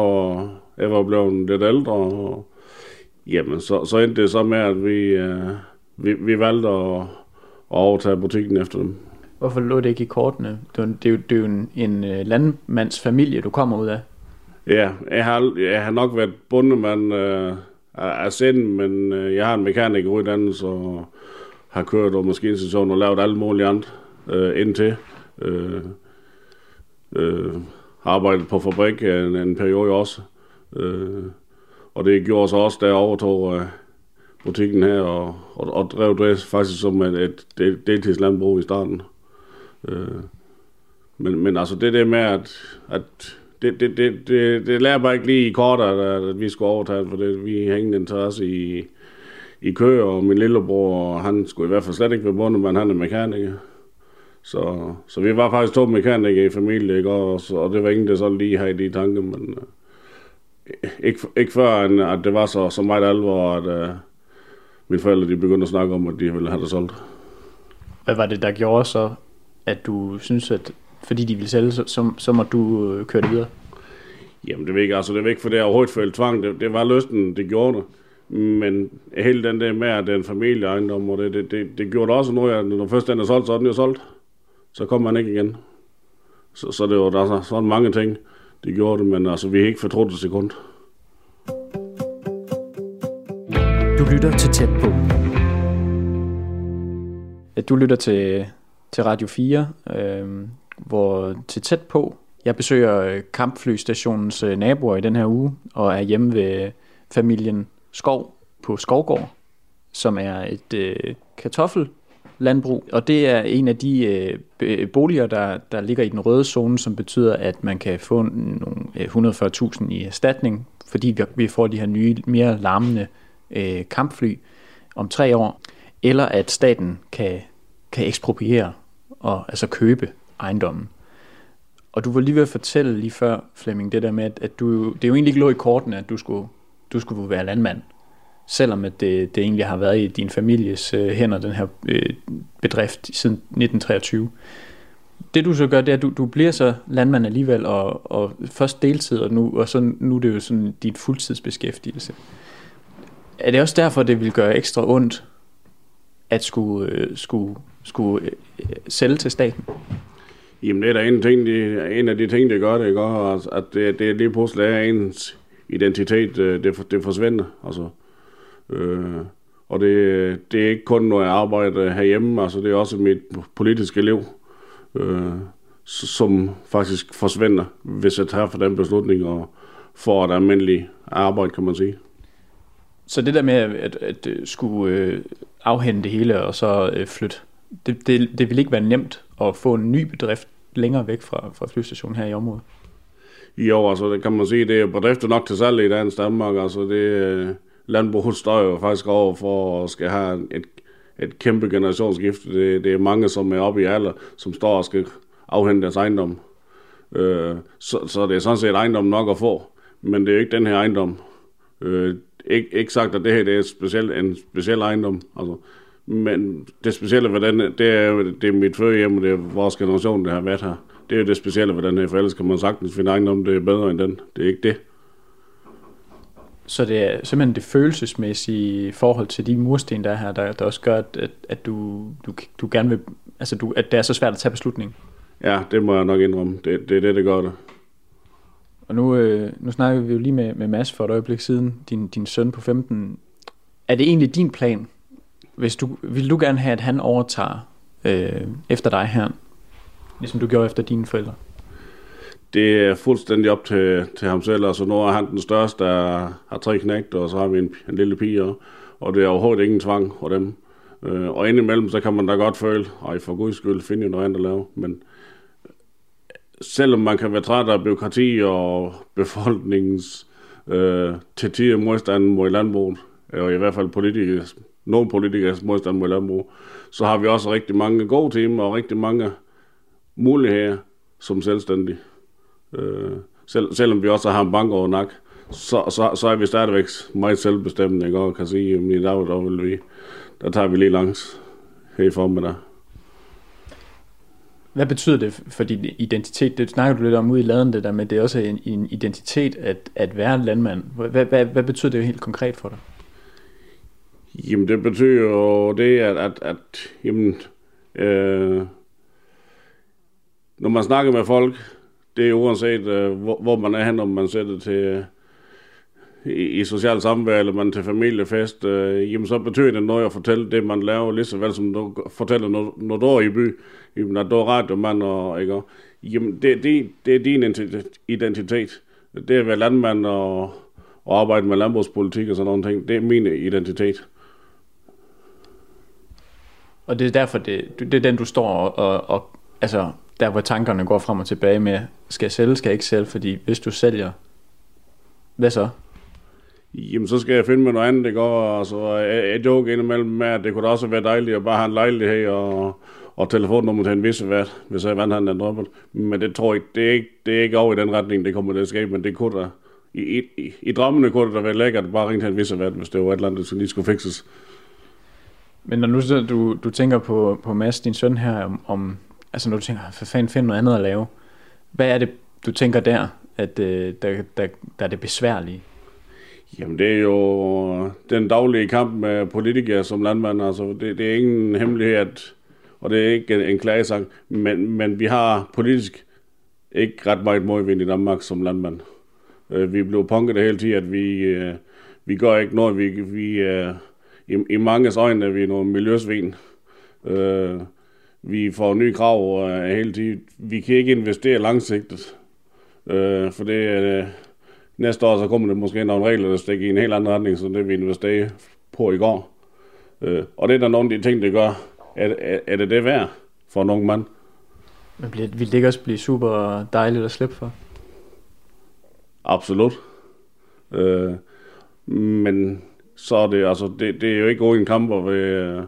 jeg var blevet lidt ældre, og jamen, så, så endte det så med, at vi, øh, vi, vi valgte at, at overtage butikken efter dem. Hvorfor lå det ikke i kortene? Det er jo, det er jo, det er jo en, en øh, landmandsfamilie, du kommer ud af. Ja, jeg har, jeg har nok været bundemand øh, af, af sind, men øh, jeg har en mekanikeruddannelse og har kørt over maskinstation og lavet alt muligt andet øh, indtil. Øh, øh, arbejdet på fabrik en, en periode også. Øh, og det gjorde så også, da jeg overtog øh, butikken her og, og, og drev det faktisk som et, et del- deltidslandbrug i starten. Øh, men, men altså det der med, at, at det, det, det, det, det lærer bare ikke lige i kort, at, at vi skulle overtage for det, vi hængende interesse i, i kø, og min lillebror, han skulle i hvert fald slet ikke være bundet, men han er mekaniker. Så, så vi var faktisk to mekanikere i familie, ikke? Og, og det var ingen, der så lige havde de tanker, men øh, ikke, ikke før, end at det var så, så meget alvor, at øh, mine forældre de begyndte at snakke om, at de ville have det solgt. Hvad var det, der gjorde så, at du synes, at fordi de ville sælge, så, så, så må du øh, køre det videre? Jamen, det var ikke, altså, det var ikke for det, overhovedet følte tvang. Det, det var lysten, det gjorde det. Men hele den der med, at det er en familieejendom, og det, det, det, det gjorde det også noget, at når først den er solgt, så er den jo solgt. Så kommer man ikke igen. Så, så det var der er sådan mange ting, det gjorde det, men altså, vi har ikke fortrudt et sekund. Du lytter til tæt på. at du lytter til, til Radio 4, øh, hvor til tæt på, jeg besøger øh, kampflystationens øh, naboer i den her uge, og er hjemme ved familien Skov på Skovgård, som er et øh, landbrug, og det er en af de øh, boliger, der, der ligger i den røde zone, som betyder, at man kan få nogle øh, 140.000 i erstatning, fordi vi, vi får de her nye, mere larmende øh, kampfly om tre år, eller at staten kan, kan ekspropriere og altså købe ejendommen. Og du var lige ved at fortælle lige før, Flemming, det der med, at, at du, det jo egentlig ikke lå i kortene, at du skulle, du skulle være landmand. Selvom at det, det egentlig har været i din families øh, hænder, den her øh, bedrift siden 1923. Det du så gør, det er, at du, du bliver så landmand alligevel, og, og først deltid, og nu, og så, nu er det jo sådan dit fuldtidsbeskæftigelse. Er det også derfor, det vil gøre ekstra ondt, at skulle, øh, skulle, skulle øh, sælge til staten? Jamen, det er da en, ting, de, en af de ting, der gør det, ikke? At det, det lige pludselig er ens identitet, øh, det, det forsvinder. Altså, øh, og det, det er ikke kun, når jeg arbejder herhjemme, altså det er også mit politiske liv, øh, som faktisk forsvinder, hvis jeg tager for den beslutning og får et almindeligt arbejde, kan man sige. Så det der med at, at øh, skulle øh, afhente det hele og så øh, flytte, det, det, det vil ikke være nemt at få en ny bedrift længere væk fra, fra flystationen her i området. Jo, altså det kan man sige, det er bedrifter nok til salg i dagens Danmark. Altså det øh, landbruget står jo faktisk over for at skal have et, et kæmpe generationsskifte. Det, det er mange, som er oppe i alder, som står og skal afhente deres ejendom. Øh, så, så det er sådan set ejendom nok at få, men det er jo ikke den her ejendom. Øh, ikke, ikke sagt, at det her det er speciel, en speciel ejendom. Altså, men det specielle ved den, det er, det er mit førhjem, og det er vores generation, der har været her. Det er jo det specielle ved den her, for ellers kan man sagtens finde ejendom, det er bedre end den. Det er ikke det. Så det er simpelthen det følelsesmæssige forhold til de mursten, der er her, der, der også gør, at, at, du, du, du gerne vil, altså du, at det er så svært at tage beslutning. Ja, det må jeg nok indrømme. Det, det er det, der gør det. Og nu, øh, nu snakker vi jo lige med, med Mads for et øjeblik siden, din, din søn på 15. Er det egentlig din plan? Hvis du, vil du gerne have, at han overtager øh, efter dig her, ligesom du gjorde efter dine forældre? Det er fuldstændig op til, til ham selv. Altså, nu er han den største, der har tre knægte, og så har vi en, en lille pige, og, og det er overhovedet ingen tvang for dem. Øh, og indimellem, så kan man da godt føle, ej, for guds skyld, finde jo noget andet at lave. Men øh, selvom man kan være træt af byråkrati og befolkningens øh, til tider modstand mod landbruget, og i hvert fald politikers, nogle politikers modstand mod landbrug, så har vi også rigtig mange gode timer og rigtig mange muligheder som selvstændige. Øh, selv, selvom vi også har en bank over nak, så, så, så er vi stadigvæk meget selvbestemmende, ikke? og kan sige, at i dag, der, vil vi, der tager vi lige langs her i formiddag. Hvad betyder det for din identitet? Det snakker du lidt om ude i laden, det der med, det er også en, en identitet at, at være landmand. Hvad, hvad, hvad betyder det helt konkret for dig? Jamen, det betyder jo det, at, at, at jamen, øh, når man snakker med folk, det er uanset, øh, hvor, hvor man er hen, om man sætter til øh, i, i socialt samvær, eller man til familiefest, øh, jamen så betyder det noget at fortælle det, man laver, lige så vel som du fortæller, når, når du er i by, jamen at du er radiomand, og, ikke? Jamen det, det, det er din identitet. Det at være landmand og, og arbejde med landbrugspolitik og sådan nogle ting. Det er min identitet. Og det er derfor, det, det er den, du står og, og, og altså, der hvor tankerne går frem og tilbage med, skal jeg sælge, skal jeg ikke sælge, fordi hvis du sælger, hvad så? Jamen, så skal jeg finde mig noget andet, det går. Altså, jeg, jeg joker indimellem med, at det kunne da også være dejligt at bare have en lejlighed og, og telefonnummer til en vis vært, hvis jeg vandt han er droppet. Men det tror jeg, det er ikke, det er ikke over i den retning, det kommer til at ske, men det kunne da, i, i, i drømmene kunne det da være lækkert at bare ringe til en vis vært, hvis det var et eller andet, som lige skulle fikses. Men når nu så du, du tænker på, på Mads, din søn her, om, om altså når du tænker, for fanden find noget andet at lave, hvad er det, du tænker der, at øh, der, der, der er det besværlige? Jamen det er jo den daglige kamp med politikere som landmand. Altså det, det er ingen hemmelighed, at, og det er ikke en, en klagesang, men, men vi har politisk ikke ret meget modvind i Danmark som landmand. Øh, vi blev punket det hele tiden, at vi, øh, vi gør ikke noget. Vi, vi, øh, i, i manges øjne er vi nogle miljøsvin. Øh, vi får nye krav øh, hele tiden. Vi kan ikke investere langsigtet, øh, for det er... Øh, næste år så kommer det måske nogle regler, der stikker i en helt anden retning, så det vi investerer på i går. Øh, og det er der nogle af de ting, det gør. Er, er, er det det værd for ung mand? Men bliver, vil det ikke også blive super dejligt at slippe for? Absolut. Øh, men så er det, altså, det, det er jo ikke en kamper ved,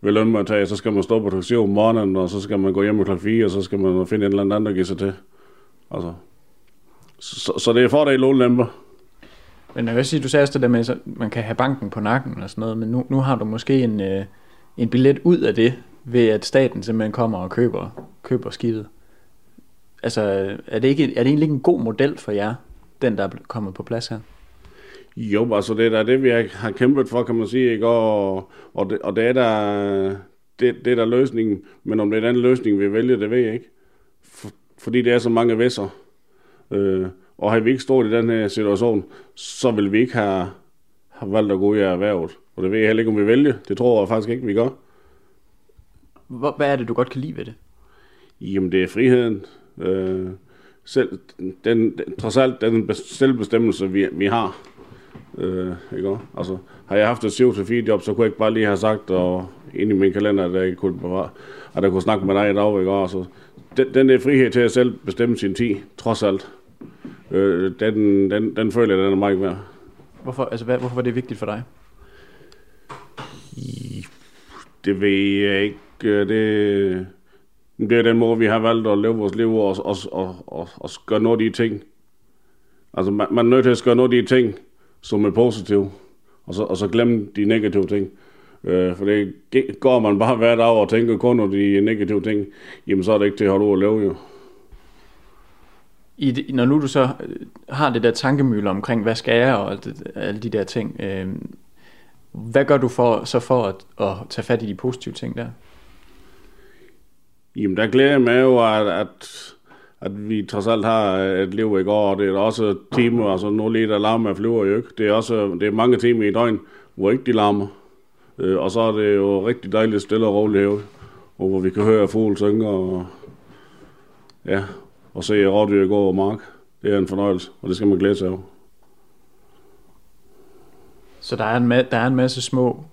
ved lønmodtag, så skal man stå på taxi om morgenen, og så skal man gå hjem kl. 4, og så skal man finde en eller anden, der giver sig til. Altså, så, så det er fordel og ulemper. Men jeg vil sige, du sagde også det der med, at man kan have banken på nakken og sådan noget, men nu, nu har du måske en, øh, en billet ud af det, ved at staten simpelthen kommer og køber, køber skibet. Altså, er det, ikke, er det egentlig ikke en god model for jer, den der er kommet på plads her? Jo, altså det er det, vi har kæmpet for, kan man sige, ikke? Og, og, det, og det er der, det, det er der løsningen, men om det er den løsning, vi vælger, det ved jeg ikke. For, fordi det er så mange væsser. Øh, og har vi ikke stået i den her situation, så vil vi ikke have, have valgt at gå af erhvervet. Og det ved jeg heller ikke, om vi vælger. Det tror jeg faktisk ikke, vi gør. Hvad er det, du godt kan lide ved det? Jamen, det er friheden. Øh, selv, den, den, trods alt den selvbestemmelse, vi, vi har. Øh, ikke? Altså, har jeg haft et 7 4 job, så kunne jeg ikke bare lige have sagt, og ind i min kalender, at jeg kunne, at jeg kunne snakke med dig i dag. Ikke? Altså, den, den der frihed til at selv bestemme sin tid, trods alt, øh, den, den, den føler jeg, den er meget værd. Hvorfor, altså, hvad, hvorfor var det vigtigt for dig? Det ved jeg ikke. Øh, det, det er den måde, vi har valgt at leve vores liv og, og, og, og, og gøre noget af de ting. Altså, man, man er nødt til at gøre noget af de ting, som er positive, og så, og så glemme de negative ting. Øh, for det går man bare hver dag og tænker kun over de negative ting, jamen så er det ikke til at holde ud at leve jo. I det, når nu du så øh, har det der tankemølle omkring, hvad skal jeg og alle de der ting, øh, hvad gør du for, så for at, at tage fat i de positive ting der? Jamen der glæder jeg mig jo, at, at, at vi trods alt har øh, et liv i går, og det er også timer, altså nu lige der larmer flyver jo ikke. Det er også det er mange timer i døgn, hvor ikke de larmer. Øh, og så er det jo rigtig dejligt stille og roligt herude, og hvor vi kan høre fugle synge og, ja, og se rådyr gå over mark. Det er en fornøjelse, og det skal man glæde sig over. Så der er en, der er en masse små,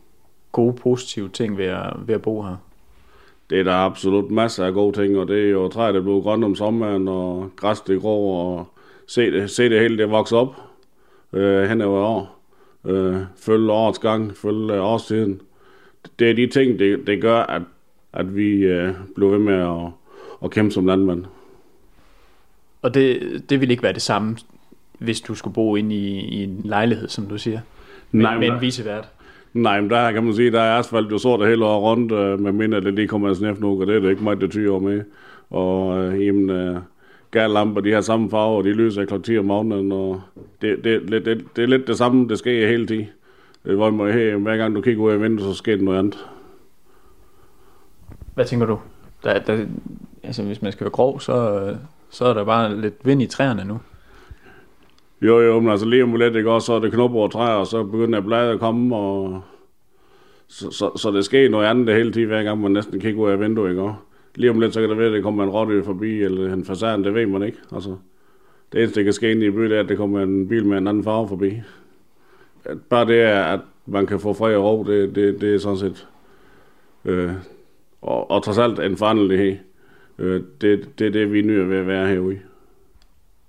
gode, positive ting ved at, ved at bo her? Det er der absolut masser af gode ting, og det er jo træet, der bliver grønt om sommeren, og græs det grå, og se det, se det hele det vokse op øh, hen over år. Øh, følge årets gang, følge årstiden. Det er de ting, det, det gør, at, at vi øh, bliver ved med at, at kæmpe som landmand. Og det, det vil ikke være det samme, hvis du skulle bo inde i, i en lejlighed, som du siger. Men, Nej, men men der- visevært. Nej, men der kan man sige, der er asfalt jo sort hele året rundt, øh, med mindre det lige kommer en snæft nu, og det er det ikke meget, det tyder med. Og øh, jamen, øh, lamper, de har samme farve, og de lyser kl. 10 om morgenen, og det, det, det, det, det er lidt det samme, det sker hele tiden. Hvor man, hey, hver gang du kigger ud af vinduet, så sker der noget andet. Hvad tænker du? Der, der, altså, hvis man skal være grov, så, øh, så er der bare lidt vind i træerne nu. Jo, jo, men altså lige om lidt, ikke også, så er det knopper og træer, og så begynder bladet at komme, og så, så, så det sker noget andet det hele tiden, hver gang man næsten kigger ud af vinduet, ikke også? Lige om lidt, så kan det være, at det kommer en rotte forbi, eller en fasan, det ved man ikke. Altså, det eneste, der kan ske inde i byen, er, at det kommer en bil med en anden farve forbi. At Bare det er, at man kan få fred og ro, det, det, det er sådan set... Øh, og, og trods alt en forandelighed. Øh, det, det er det, vi nyder ved at være herude.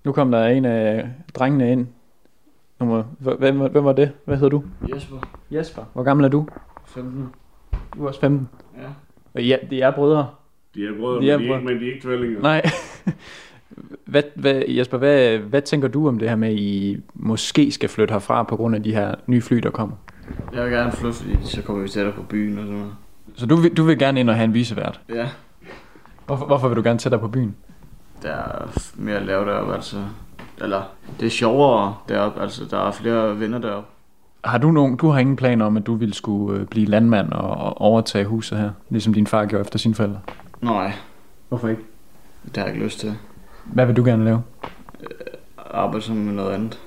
Nu kom der en af drengene ind. Nummer, hvem, hvem var det? Hvad hedder du? Jesper. Jesper. Hvor gammel er du? 15. Du er også 15. Ja. Og ja, det er brødre. De er brødre, De er men, de er, brødre. ikke- men de er ikke tvællinger. Nej. hvad, hvad, Jesper, hvad, hvad tænker du om det her med, at I måske skal flytte herfra på grund af de her nye fly, der kommer? Jeg vil gerne flytte, fordi så kommer vi tættere på byen og sådan noget. Så du, vil- du vil gerne ind og have en visevært. Ja, Hvorfor, hvorfor vil du gerne tættere på byen? Der er mere at lave deroppe, altså. Eller, det er sjovere deroppe, altså. Der er flere venner deroppe. Har du nogen, du har ingen planer om, at du ville skulle øh, blive landmand og, og overtage huset her, ligesom din far gjorde efter sine forældre? Nej, Hvorfor ikke? det har jeg ikke lyst til. Hvad vil du gerne lave? Arbejde som med noget andet.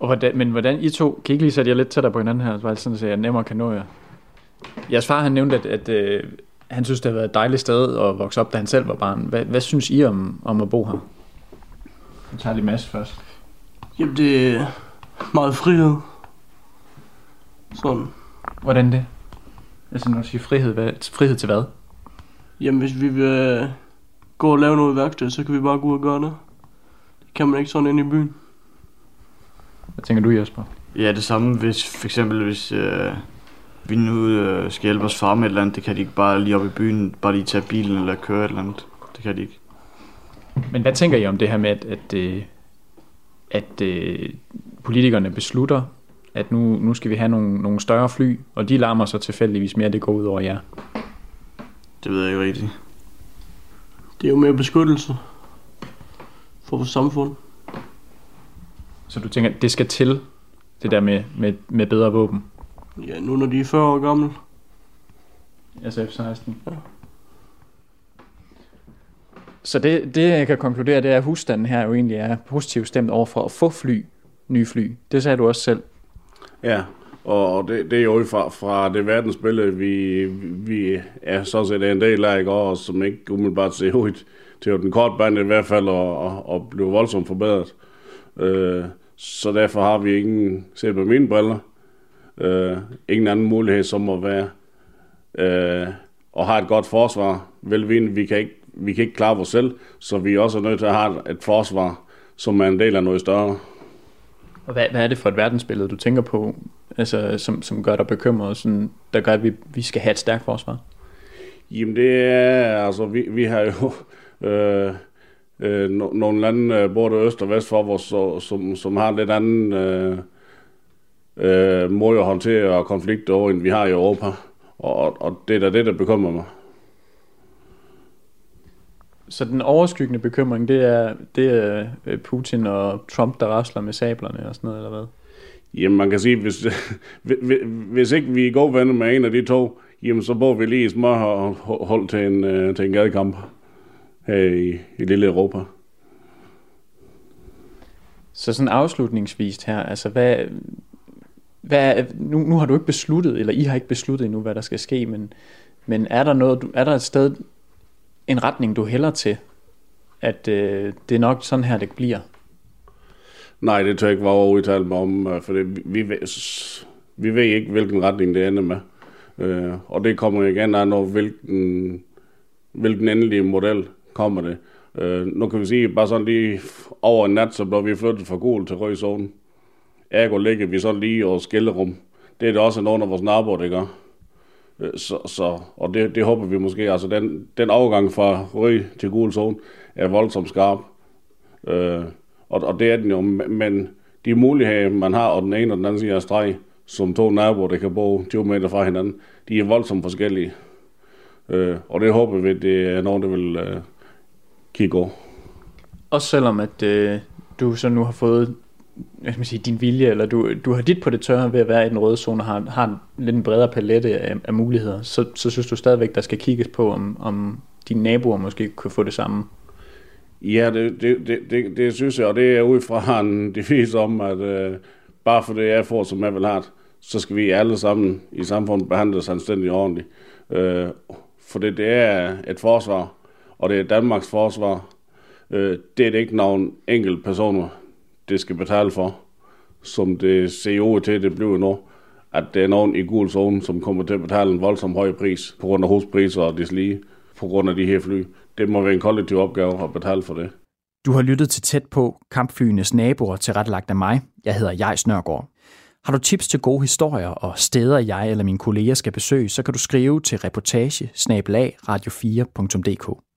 Og hvordan, men hvordan I to, kan I ikke lige sætte jer lidt tættere på hinanden her, så sådan, så jeg nemmere kan nå jer? Jeres far han nævnte, at, at øh, han synes, det har været et dejligt sted at vokse op, da han selv var barn. Hvad, hvad synes I om, om at bo her? Jeg tager lige masse først. Jamen, det er meget frihed. Sådan. Hvordan det? Altså når du siger frihed, hvad, frihed til hvad? Jamen, hvis vi vil øh, gå og lave noget i værksted, så kan vi bare gå ud og gøre det. Det kan man ikke sådan inde i byen. Hvad tænker du, Jesper? Ja, det samme hvis, for eksempel hvis øh, vi nu øh, skal hjælpe os far med et eller andet, det kan de ikke bare lige op i byen, bare lige tage bilen eller køre et eller andet. Det kan de ikke. Men hvad tænker I om det her med, at, at, øh, at øh, politikerne beslutter, at nu, nu skal vi have nogle, nogle større fly, og de larmer så tilfældigvis mere, det går ud over jer? Det ved jeg ikke rigtigt. Det er jo mere beskyttelse for vores samfund. Så du tænker, det skal til, det der med, med, med bedre våben? Ja, nu når de er 40 år gamle. Altså F-16? Ja. Så det, det, jeg kan konkludere, det er, at husstanden her jo egentlig er positivt stemt over for at få fly, nye fly. Det sagde du også selv. Ja, og det, det er jo fra, fra det verdensbillede, vi, vi er sådan set en del af, ikke? og som ikke umiddelbart ser ud til den korte bane i hvert fald, og, og, og blive voldsomt forbedret. Øh, så derfor har vi ingen, set med mine briller, øh, ingen anden mulighed som at være øh, og have et godt forsvar. Velvidende, vi kan ikke vi kan ikke klare os selv, så vi er også nødt til at have et forsvar, som er en del af noget større. Og hvad, hvad er det for et verdensbillede, du tænker på, altså, som, som gør dig bekymret, sådan, der gør, at vi, vi skal have et stærkt forsvar? Jamen det er, altså vi, vi har jo øh, øh, no, nogle lande, øh, både øst og vest for os, som, som har lidt anden øh, øh, måde at håndtere konflikter over, end vi har i Europa. Og, og det er da det, der bekymrer mig. Så den overskyggende bekymring, det er, det er øh, Putin og Trump, der rasler med sablerne og sådan noget, eller hvad? Jamen man kan sige, hvis, hvis- ikke vi er gode venner med en af de to, jamen så bor vi lige i og hold til en, øh, til en gadekamp her i, i lille Europa. Så sådan afslutningsvis her, altså hvad, hvad nu, nu har du ikke besluttet, eller I har ikke besluttet endnu, hvad der skal ske, men, men er der noget, er der et sted, en retning, du hælder til, at øh, det er nok sådan her, det bliver? Nej, det tør jeg ikke være udtale mig om, øh, for det, vi, vi, ved, vi ved ikke, hvilken retning det ender med. Øh, og det kommer igen an over, hvilken, hvilken endelige model kommer det. Øh, nu kan vi sige, bare sådan lige over en nat, så blev vi flyttet fra gul til rød zone. Ergo ligger vi så lige over skillerum. Det er det også nogle af vores naboer, det gør. Øh, så, så, og det, det håber vi måske, altså den, den overgang fra rød til gul zone, er voldsomt skarp. Øh, og, og det er den jo, men de muligheder, man har, og den ene og den anden side af streg, som to naboer, der kan bo 20 meter fra hinanden, de er voldsomt forskellige. Øh, og det håber vi, det er nogen, der vil øh, kigge over. Også selvom at øh, du så nu har fået hvad skal man sige, din vilje, eller du, du har dit på det tørre ved at være i den røde zone og har, har en lidt en bredere palette af, af muligheder, så, så synes du stadigvæk, der skal kigges på, om, om dine naboer måske kunne få det samme? Ja, det, det, det, det, det synes jeg, og det er ud fra en devis om, at øh, bare for det, jeg får, som jeg vil have så skal vi alle sammen i samfundet behandles anstændigt og ordentligt. Øh, for det, det er et forsvar, og det er Danmarks forsvar. Øh, det er det ikke nogen enkelte personer, det skal betale for, som det ser ud til, det bliver nu, at det er nogen i gul zone, som kommer til at betale en voldsom høj pris på grund af huspriser og deslige, på grund af de her fly. Det må være en kollektiv opgave at betale for det. Du har lyttet til Tæt på kampflyenes naboer til retlagt af mig. Jeg hedder Jais Nørgaard. Har du tips til gode historier og steder, jeg eller mine kolleger skal besøge, så kan du skrive til reportage radio4.dk.